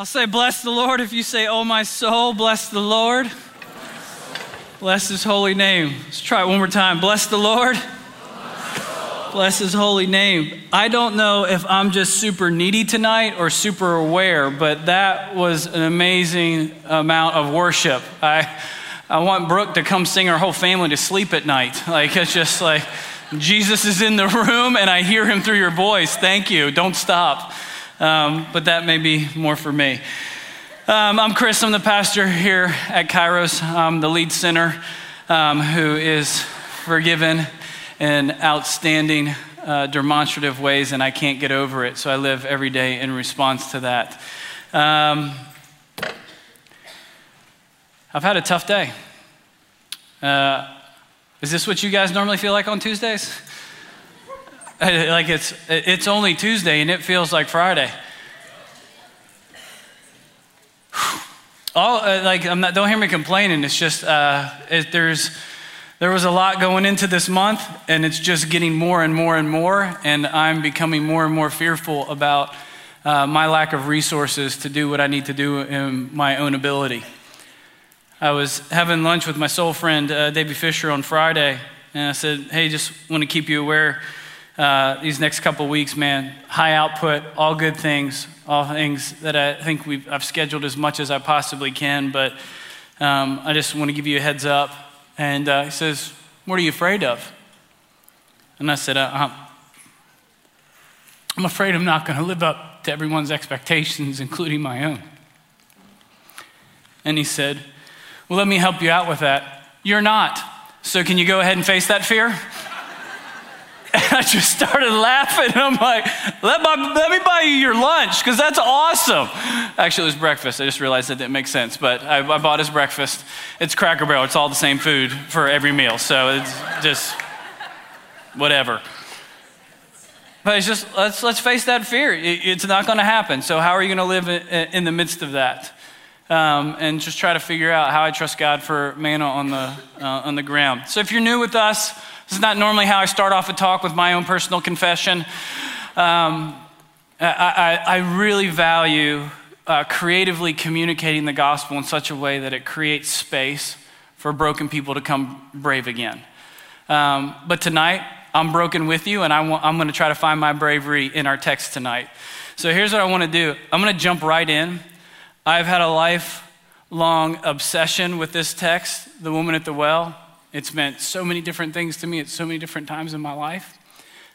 I'll say, Bless the Lord. If you say, Oh, my soul, bless the Lord. Bless his holy name. Let's try it one more time. Bless the Lord. Bless his holy name. I don't know if I'm just super needy tonight or super aware, but that was an amazing amount of worship. I, I want Brooke to come sing her whole family to sleep at night. Like, it's just like Jesus is in the room and I hear him through your voice. Thank you. Don't stop. Um, but that may be more for me. Um, I'm Chris. I'm the pastor here at Kairos. I'm the lead sinner um, who is forgiven in outstanding, uh, demonstrative ways, and I can't get over it. So I live every day in response to that. Um, I've had a tough day. Uh, is this what you guys normally feel like on Tuesdays? like it's it's only Tuesday and it feels like Friday. All uh, like I'm not. Don't hear me complaining. It's just uh, it, there's there was a lot going into this month, and it's just getting more and more and more, and I'm becoming more and more fearful about uh, my lack of resources to do what I need to do in my own ability. I was having lunch with my soul friend, uh, Davey Fisher, on Friday, and I said, Hey, just want to keep you aware uh, these next couple weeks, man, high output, all good things, all things that I think we've, I've scheduled as much as I possibly can, but um, I just want to give you a heads up. And uh, he says, What are you afraid of? And I said, uh, I'm afraid I'm not going to live up to everyone's expectations, including my own. And he said, well, let me help you out with that. You're not. So can you go ahead and face that fear? And I just started laughing. I'm like, let, my, let me buy you your lunch because that's awesome. Actually, it was breakfast. I just realized that didn't make sense, but I, I bought his breakfast. It's Cracker Barrel, it's all the same food for every meal. So it's just whatever. But it's just, let's, let's face that fear. It, it's not going to happen. So, how are you going to live in, in the midst of that? um, and just try to figure out how I trust God for manna on the, uh, on the ground. So if you're new with us, this is not normally how I start off a talk with my own personal confession. Um, I, I, I, really value uh, creatively communicating the gospel in such a way that it creates space for broken people to come brave again. Um, but tonight, I'm broken with you, and I am going to try to find my bravery in our text tonight. So here's what I want to do I'm going to jump right in. I've had a lifelong obsession with this text, the woman at the well. It's meant so many different things to me at so many different times in my life.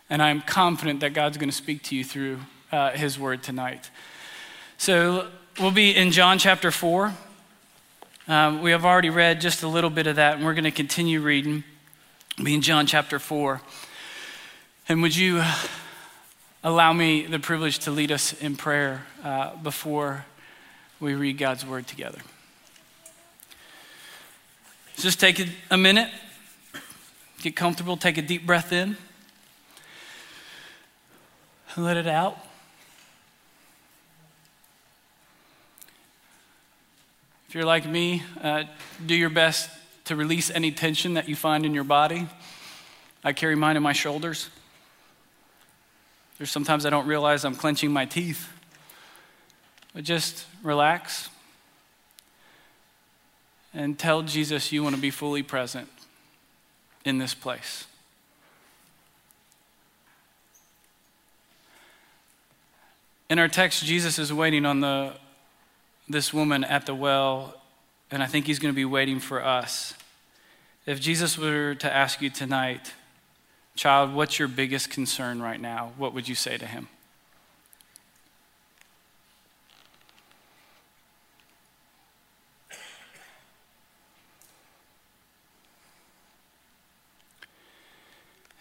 And I'm confident that God's going to speak to you through uh, his word tonight. So we'll be in John chapter 4. Um, we have already read just a little bit of that, and we're going to continue reading. We'll be in John chapter 4. And would you allow me the privilege to lead us in prayer uh, before we read God's word together. Just take a minute, get comfortable, take a deep breath in, and let it out. If you're like me, uh, do your best to release any tension that you find in your body. I carry mine in my shoulders. There's sometimes I don't realize I'm clenching my teeth. But just relax and tell Jesus you want to be fully present in this place. In our text, Jesus is waiting on the, this woman at the well, and I think he's going to be waiting for us. If Jesus were to ask you tonight, child, what's your biggest concern right now? What would you say to him?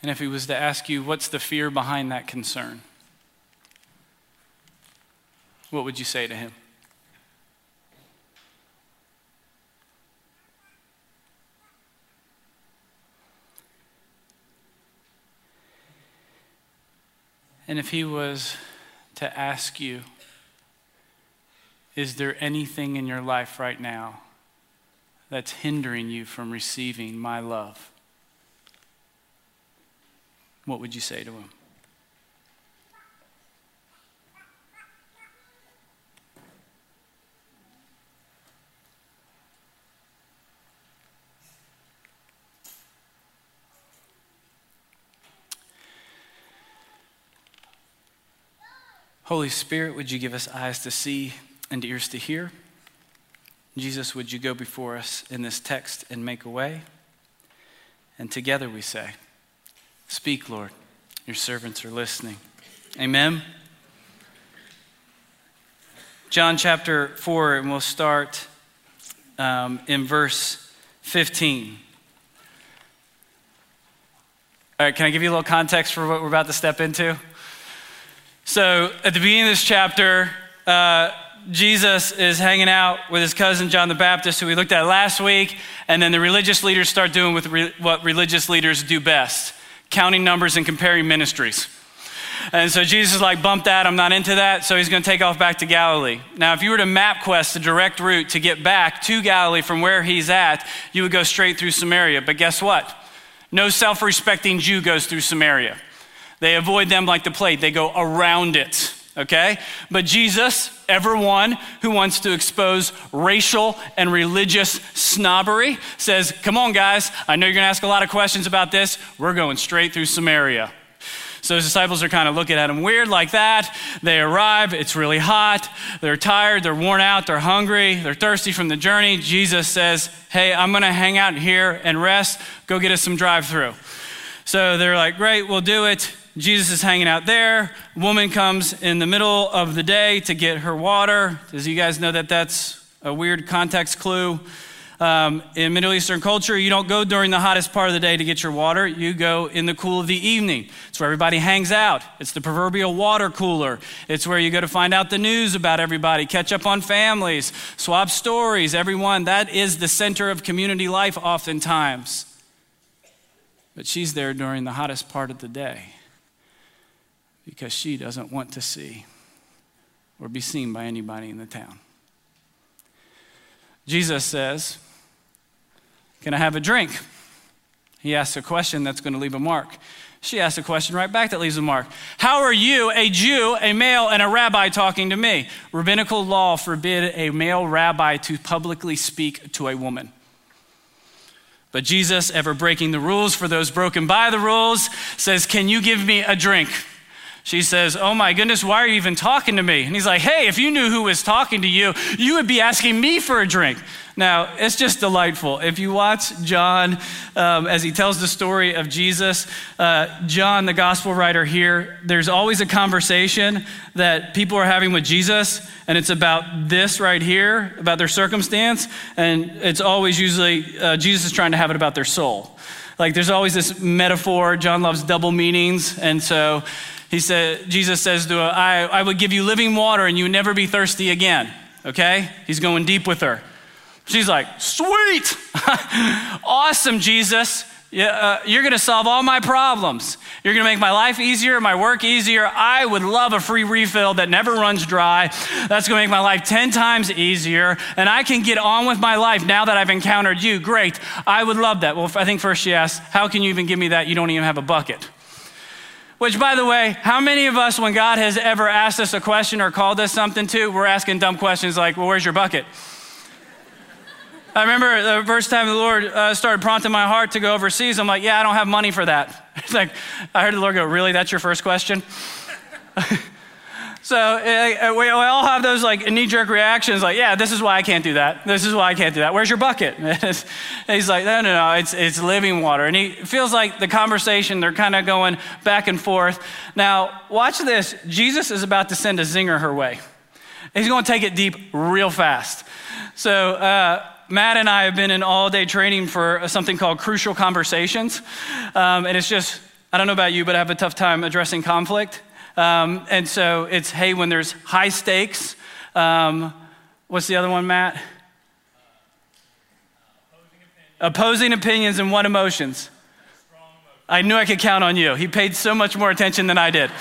And if he was to ask you, what's the fear behind that concern? What would you say to him? And if he was to ask you, is there anything in your life right now that's hindering you from receiving my love? what would you say to him? Holy Spirit, would you give us eyes to see and ears to hear? Jesus, would you go before us in this text and make a way? And together we say, Speak, Lord. Your servants are listening. Amen. John chapter 4, and we'll start um, in verse 15. All right, can I give you a little context for what we're about to step into? So, at the beginning of this chapter, uh, Jesus is hanging out with his cousin John the Baptist, who we looked at last week, and then the religious leaders start doing with re- what religious leaders do best counting numbers and comparing ministries. And so Jesus is like, bump that, I'm not into that. So he's going to take off back to Galilee. Now, if you were to MapQuest the direct route to get back to Galilee from where he's at, you would go straight through Samaria. But guess what? No self respecting Jew goes through Samaria. They avoid them like the plague, they go around it, okay? But Jesus, ever one who wants to expose racial and religious snobbery, says, Come on, guys, I know you're gonna ask a lot of questions about this. We're going straight through Samaria. So his disciples are kind of looking at him weird like that. They arrive, it's really hot, they're tired, they're worn out, they're hungry, they're thirsty from the journey. Jesus says, Hey, I'm gonna hang out here and rest. Go get us some drive through. So they're like, Great, we'll do it. Jesus is hanging out there. woman comes in the middle of the day to get her water. Does you guys know that that's a weird context clue? Um, in Middle Eastern culture, you don't go during the hottest part of the day to get your water. You go in the cool of the evening. It's where everybody hangs out. It's the proverbial water cooler. It's where you go to find out the news about everybody, catch up on families, swap stories, everyone. That is the center of community life oftentimes. But she's there during the hottest part of the day because she doesn't want to see or be seen by anybody in the town. Jesus says, Can I have a drink? He asks a question that's going to leave a mark. She asks a question right back that leaves a mark. How are you, a Jew, a male, and a rabbi, talking to me? Rabbinical law forbid a male rabbi to publicly speak to a woman. But Jesus, ever breaking the rules for those broken by the rules, says, Can you give me a drink? She says, Oh my goodness, why are you even talking to me? And he's like, Hey, if you knew who was talking to you, you would be asking me for a drink. Now, it's just delightful. If you watch John um, as he tells the story of Jesus, uh, John, the gospel writer here, there's always a conversation that people are having with Jesus, and it's about this right here, about their circumstance, and it's always usually uh, Jesus is trying to have it about their soul. Like there's always this metaphor. John loves double meanings, and so he said, Jesus says to her, I, I would give you living water and you never be thirsty again. Okay? He's going deep with her. She's like, sweet, awesome, Jesus. Yeah, uh, you're going to solve all my problems. You're going to make my life easier, my work easier. I would love a free refill that never runs dry. That's going to make my life 10 times easier. And I can get on with my life now that I've encountered you. Great. I would love that. Well, I think first she asked, How can you even give me that? You don't even have a bucket. Which, by the way, how many of us, when God has ever asked us a question or called us something to, we're asking dumb questions like, well, where's your bucket? I remember the first time the Lord uh, started prompting my heart to go overseas, I'm like, yeah, I don't have money for that. It's like, I heard the Lord go, really? That's your first question? So uh, we all have those like knee jerk reactions, like, yeah, this is why I can't do that. This is why I can't do that. Where's your bucket? he's like, no, no, no, it's, it's living water. And he feels like the conversation, they're kind of going back and forth. Now, watch this. Jesus is about to send a zinger her way. He's going to take it deep real fast. So, uh, Matt and I have been in all day training for something called Crucial Conversations. Um, and it's just, I don't know about you, but I have a tough time addressing conflict. Um, and so it's, hey, when there's high stakes, um, what's the other one, Matt? Opposing opinions and what emotions? I knew I could count on you. He paid so much more attention than I did.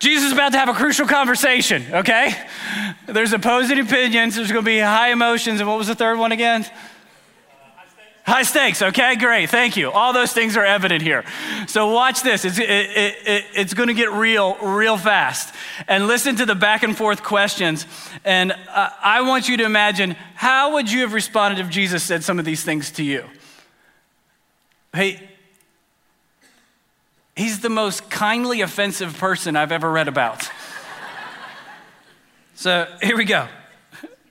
Jesus is about to have a crucial conversation, okay? There's opposing opinions, there's gonna be high emotions, and what was the third one again? High stakes, okay, great, thank you. All those things are evident here. So watch this, it's, it, it, it, it's gonna get real, real fast. And listen to the back and forth questions. And uh, I want you to imagine how would you have responded if Jesus said some of these things to you? Hey, He's the most kindly offensive person I've ever read about. so here we go.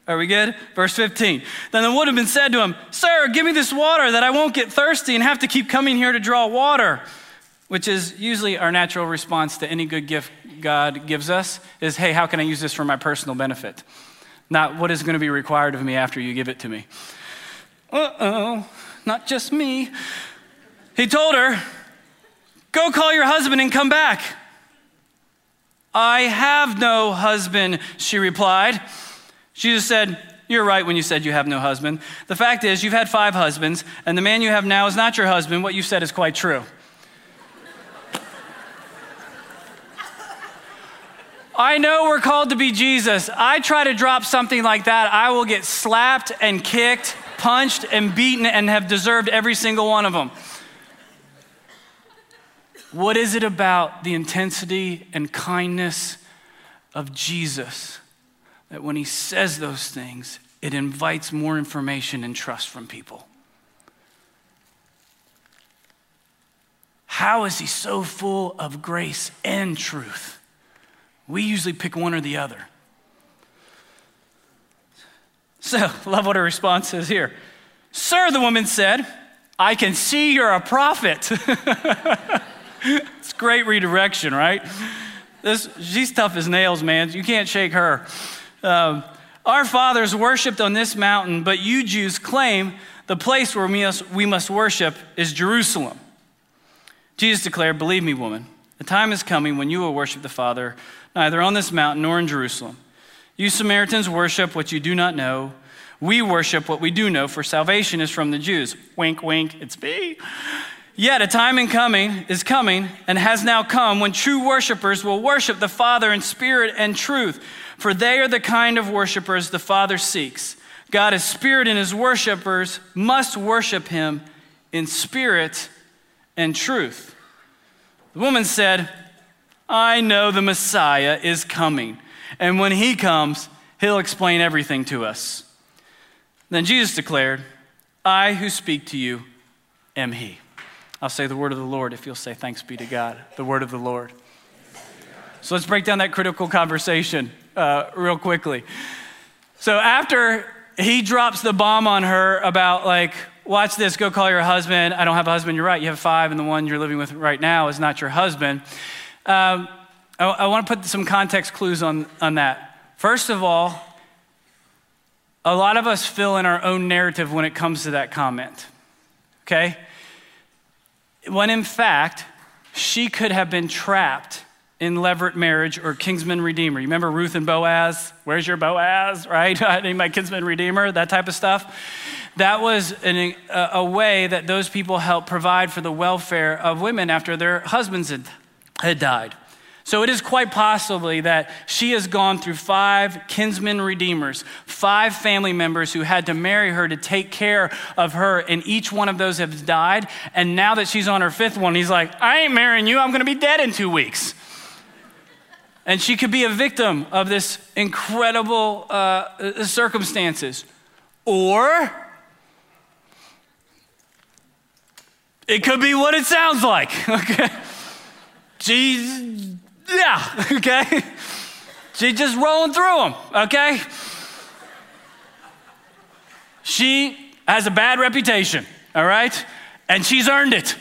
Are we good? Verse 15. Then the woman said to him, Sir, give me this water that I won't get thirsty and have to keep coming here to draw water. Which is usually our natural response to any good gift God gives us is, hey, how can I use this for my personal benefit? Not what is going to be required of me after you give it to me. Uh oh, not just me. He told her, Go call your husband and come back. I have no husband, she replied. Jesus said, You're right when you said you have no husband. The fact is, you've had five husbands, and the man you have now is not your husband. What you said is quite true. I know we're called to be Jesus. I try to drop something like that, I will get slapped and kicked, punched and beaten, and have deserved every single one of them. What is it about the intensity and kindness of Jesus that when he says those things, it invites more information and trust from people? How is he so full of grace and truth? We usually pick one or the other. So, love what her response is here. Sir, the woman said, I can see you're a prophet. it's great redirection, right? This, she's tough as nails, man. You can't shake her. Um, our fathers worshiped on this mountain, but you Jews claim the place where we must, worship is Jerusalem. Jesus declared, Believe me, woman, the time is coming when you will worship the Father neither on this mountain nor in Jerusalem. You Samaritans worship what you do not know. We worship what we do know, for salvation is from the Jews. Wink, wink, it's me. Yet a time in coming is coming and has now come when true worshipers will worship the Father in spirit and truth, for they are the kind of worshipers the Father seeks. God is spirit, and his worshipers must worship him in spirit and truth. The woman said, I know the Messiah is coming, and when he comes, he'll explain everything to us. Then Jesus declared, I who speak to you am he. I'll say the word of the Lord if you'll say, Thanks be to God. The word of the Lord. So let's break down that critical conversation uh, real quickly. So after he drops the bomb on her about, like, watch this, go call your husband. I don't have a husband, you're right. You have five, and the one you're living with right now is not your husband. Um, I, I want to put some context clues on, on that. First of all, a lot of us fill in our own narrative when it comes to that comment, okay? when in fact, she could have been trapped in levirate marriage or kinsman redeemer. You remember Ruth and Boaz? Where's your Boaz, right? I need my kinsman redeemer, that type of stuff. That was an, a, a way that those people helped provide for the welfare of women after their husbands had, had died. So it is quite possibly that she has gone through five kinsmen redeemers, five family members who had to marry her to take care of her, and each one of those have died. And now that she's on her fifth one, he's like, I ain't marrying you, I'm gonna be dead in two weeks. And she could be a victim of this incredible uh, circumstances. Or it could be what it sounds like, okay? She's yeah, okay? She's just rolling through them, okay? She has a bad reputation, all right? And she's earned it.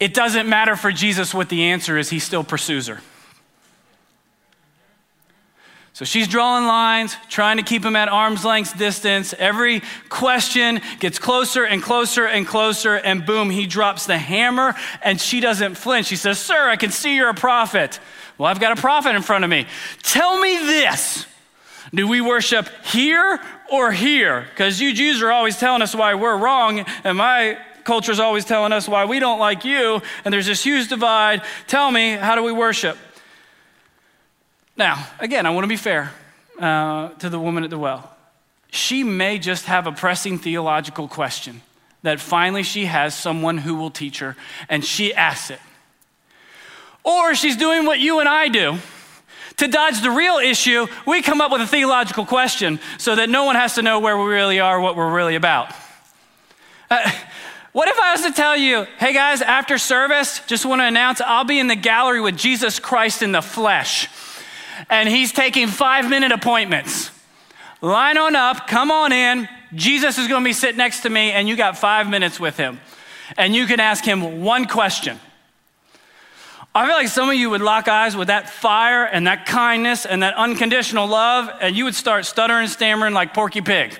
It doesn't matter for Jesus what the answer is, he still pursues her. So she's drawing lines, trying to keep him at arm's length distance. Every question gets closer and closer and closer, and boom, he drops the hammer, and she doesn't flinch. She says, Sir, I can see you're a prophet. Well, I've got a prophet in front of me. Tell me this Do we worship here or here? Because you Jews are always telling us why we're wrong, and my culture is always telling us why we don't like you, and there's this huge divide. Tell me, how do we worship? Now, again, I want to be fair uh, to the woman at the well. She may just have a pressing theological question that finally she has someone who will teach her, and she asks it. Or she's doing what you and I do. To dodge the real issue, we come up with a theological question so that no one has to know where we really are, what we're really about. Uh, What if I was to tell you, hey guys, after service, just want to announce I'll be in the gallery with Jesus Christ in the flesh. And he's taking five minute appointments. Line on up, come on in. Jesus is going to be sitting next to me, and you got five minutes with him. And you can ask him one question. I feel like some of you would lock eyes with that fire and that kindness and that unconditional love, and you would start stuttering stammering like Porky Pig.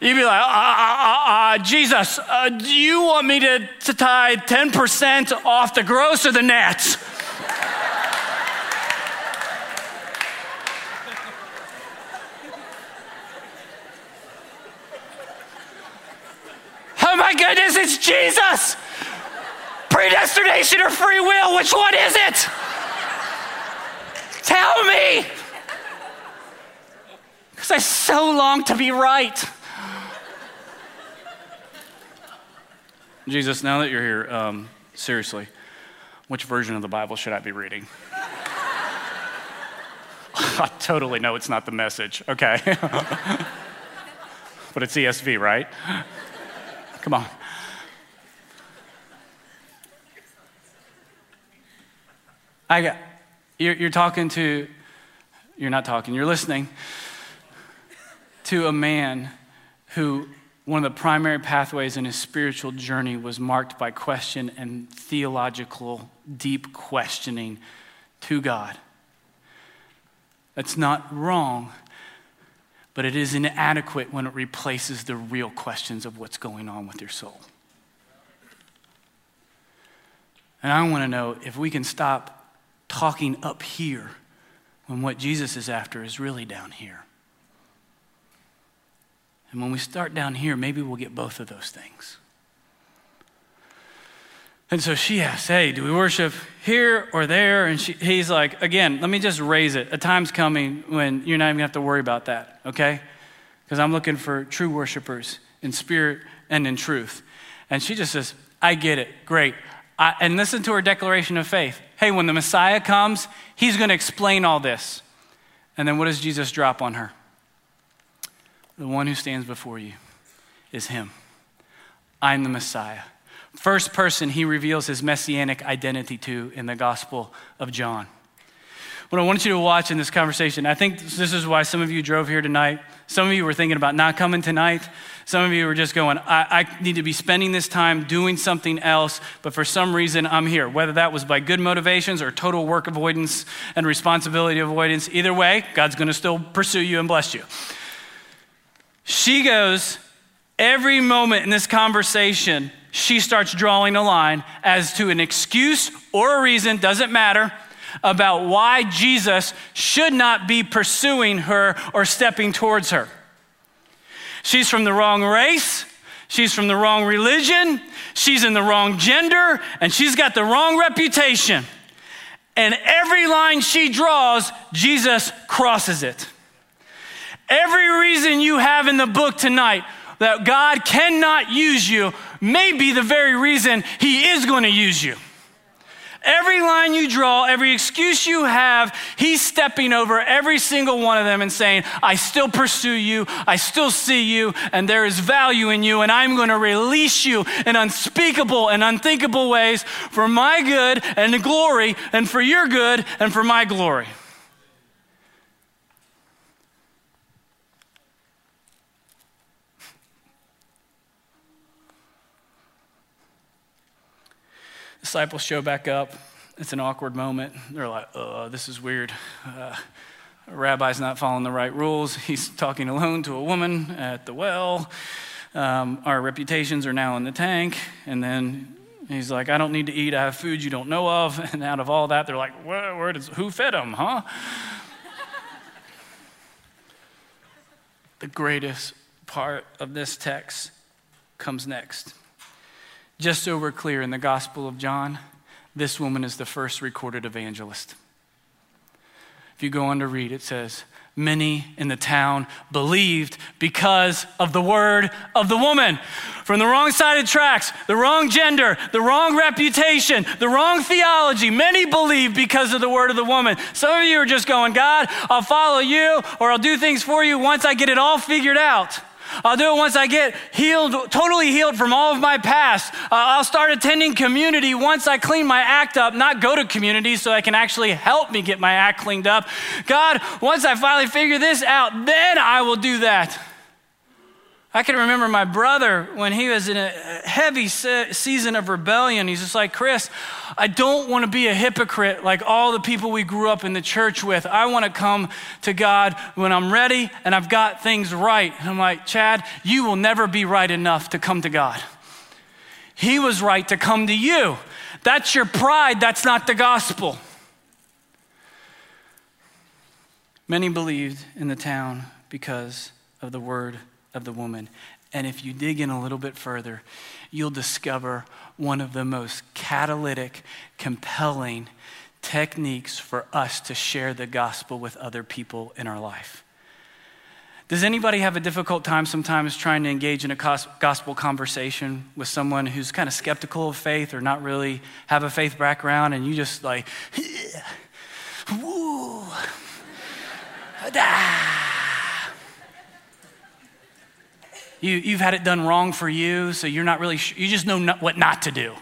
You'd be like, uh, uh, uh, Jesus, do you want me to, to tie 10% off the gross or the net? oh my goodness, it's Jesus! Predestination or free will, which one is it? Tell me! Because I so long to be right. Jesus, now that you're here, um, seriously, which version of the Bible should I be reading? I totally know it's not the message, okay? but it's ESV, right? Come on. I got, you're, you're talking to, you're not talking, you're listening to a man who one of the primary pathways in his spiritual journey was marked by question and theological deep questioning to God. That's not wrong, but it is inadequate when it replaces the real questions of what's going on with your soul. And I want to know if we can stop talking up here when what Jesus is after is really down here. And when we start down here, maybe we'll get both of those things. And so she asks, Hey, do we worship here or there? And she, he's like, Again, let me just raise it. A time's coming when you're not even gonna have to worry about that, okay? Because I'm looking for true worshipers in spirit and in truth. And she just says, I get it. Great. I, and listen to her declaration of faith. Hey, when the Messiah comes, he's gonna explain all this. And then what does Jesus drop on her? The one who stands before you is Him. I'm the Messiah. First person he reveals his messianic identity to in the Gospel of John. What I want you to watch in this conversation, I think this is why some of you drove here tonight. Some of you were thinking about not coming tonight. Some of you were just going, I, I, need to be spending this time doing something else, but for some reason I'm here. Whether that was by good motivations or total work avoidance and responsibility avoidance, either way, God's going to still pursue you and bless you. She goes, every moment in this conversation, she starts drawing a line as to an excuse or a reason, doesn't matter, about why Jesus should not be pursuing her or stepping towards her. She's from the wrong race. She's from the wrong religion. She's in the wrong gender. And she's got the wrong reputation. And every line she draws, Jesus crosses it. Every reason you have in the book tonight that God cannot use you may be the very reason He is going to use you. Every line you draw, every excuse you have, he's stepping over every single one of them and saying, I still pursue you, I still see you, and there is value in you, and I'm going to release you in unspeakable and unthinkable ways for my good and the glory, and for your good and for my glory. Disciples show back up. It's an awkward moment. They're like, oh, this is weird. Uh, rabbi's not following the right rules. He's talking alone to a woman at the well. Um, our reputations are now in the tank. And then he's like, I don't need to eat. I have food you don't know of. And out of all that, they're like, where, where does, who fed him, huh? the greatest part of this text comes next. Just so we're clear, in the Gospel of John, this woman is the first recorded evangelist. If you go on to read, it says, Many in the town believed because of the word of the woman. From the wrong side of tracks, the wrong gender, the wrong reputation, the wrong theology, many believed because of the word of the woman. Some of you are just going, God, I'll follow you or I'll do things for you once I get it all figured out. I'll do it once I get healed, totally healed from all of my past. Uh, I'll start attending community once I clean my act up, not go to community so I can actually help me get my act cleaned up. God, once I finally figure this out, then I will do that. I can remember my brother when he was in a heavy se- season of rebellion. He's just like, Chris, I don't want to be a hypocrite like all the people we grew up in the church with. I want to come to God when I'm ready and I've got things right. And I'm like, Chad, you will never be right enough to come to God. He was right to come to you. That's your pride, that's not the gospel. Many believed in the town because of the word of the woman. And if you dig in a little bit further, you'll discover one of the most catalytic, compelling techniques for us to share the gospel with other people in our life. Does anybody have a difficult time sometimes trying to engage in a gospel conversation with someone who's kind of skeptical of faith or not really have a faith background and you just like, woo, ah. You, you've had it done wrong for you, so you're not really, sure. you just know not, what not to do.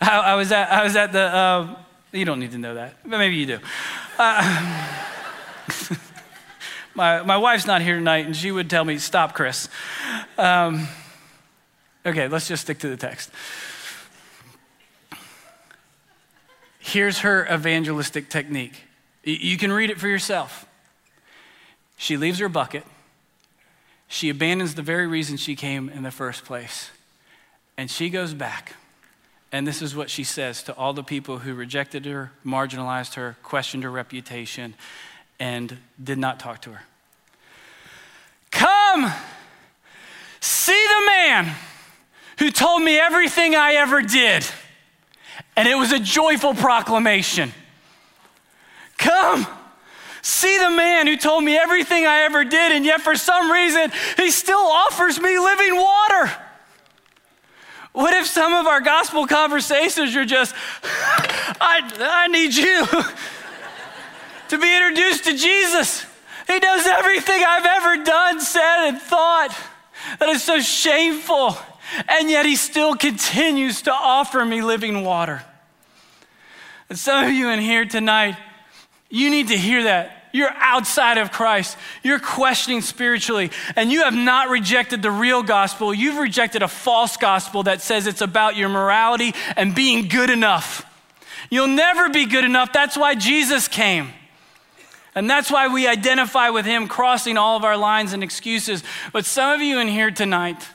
I, I, was at, I was at the, uh, you don't need to know that, but maybe you do. Uh, my, my wife's not here tonight, and she would tell me, stop, Chris. Um, okay, let's just stick to the text. Here's her evangelistic technique. You can read it for yourself. She leaves her bucket she abandons the very reason she came in the first place. And she goes back. And this is what she says to all the people who rejected her, marginalized her, questioned her reputation, and did not talk to her. Come, see the man who told me everything I ever did. And it was a joyful proclamation. Come see the man who told me everything I ever did, and yet for some reason, he still offers me living water. What if some of our gospel conversations are just, I, I need you to be introduced to Jesus? He knows everything I've ever done, said, and thought. That is so shameful. And yet he still continues to offer me living water. And some of you in here tonight, you need to hear that. You're outside of Christ. You're questioning spiritually, and you have not rejected the real gospel. You've rejected a false gospel that says it's about your morality and being good enough. You'll never be good enough. That's why Jesus came. And that's why we identify with him, crossing all of our lines and excuses. But some of you in here tonight,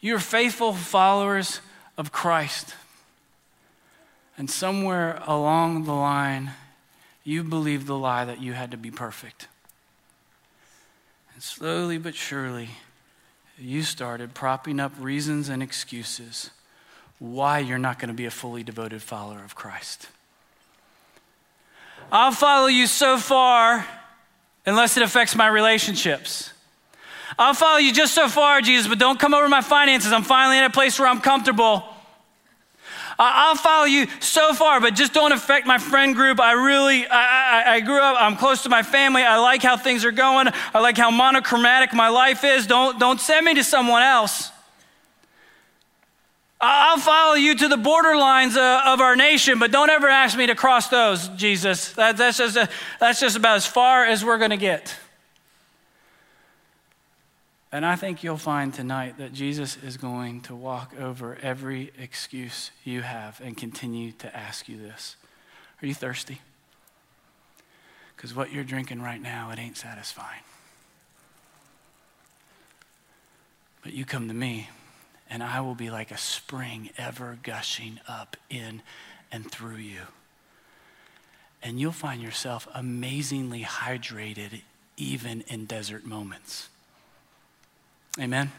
you're faithful followers of Christ. And somewhere along the line, you believed the lie that you had to be perfect. And slowly but surely, you started propping up reasons and excuses why you're not going to be a fully devoted follower of Christ. I'll follow you so far unless it affects my relationships. I'll follow you just so far, Jesus, but don't come over my finances. I'm finally in a place where I'm comfortable. I'll follow you so far, but just don't affect my friend group. I really, I, I, I grew up, I'm close to my family. I like how things are going. I like how monochromatic my life is. Don't, don't send me to someone else. I'll follow you to the borderlines uh, of our nation, but don't ever ask me to cross those, Jesus. That, that's, just a, that's just about as far as we're going to get. And I think you'll find tonight that Jesus is going to walk over every excuse you have and continue to ask you this Are you thirsty? Because what you're drinking right now, it ain't satisfying. But you come to me, and I will be like a spring ever gushing up in and through you. And you'll find yourself amazingly hydrated even in desert moments. Amen.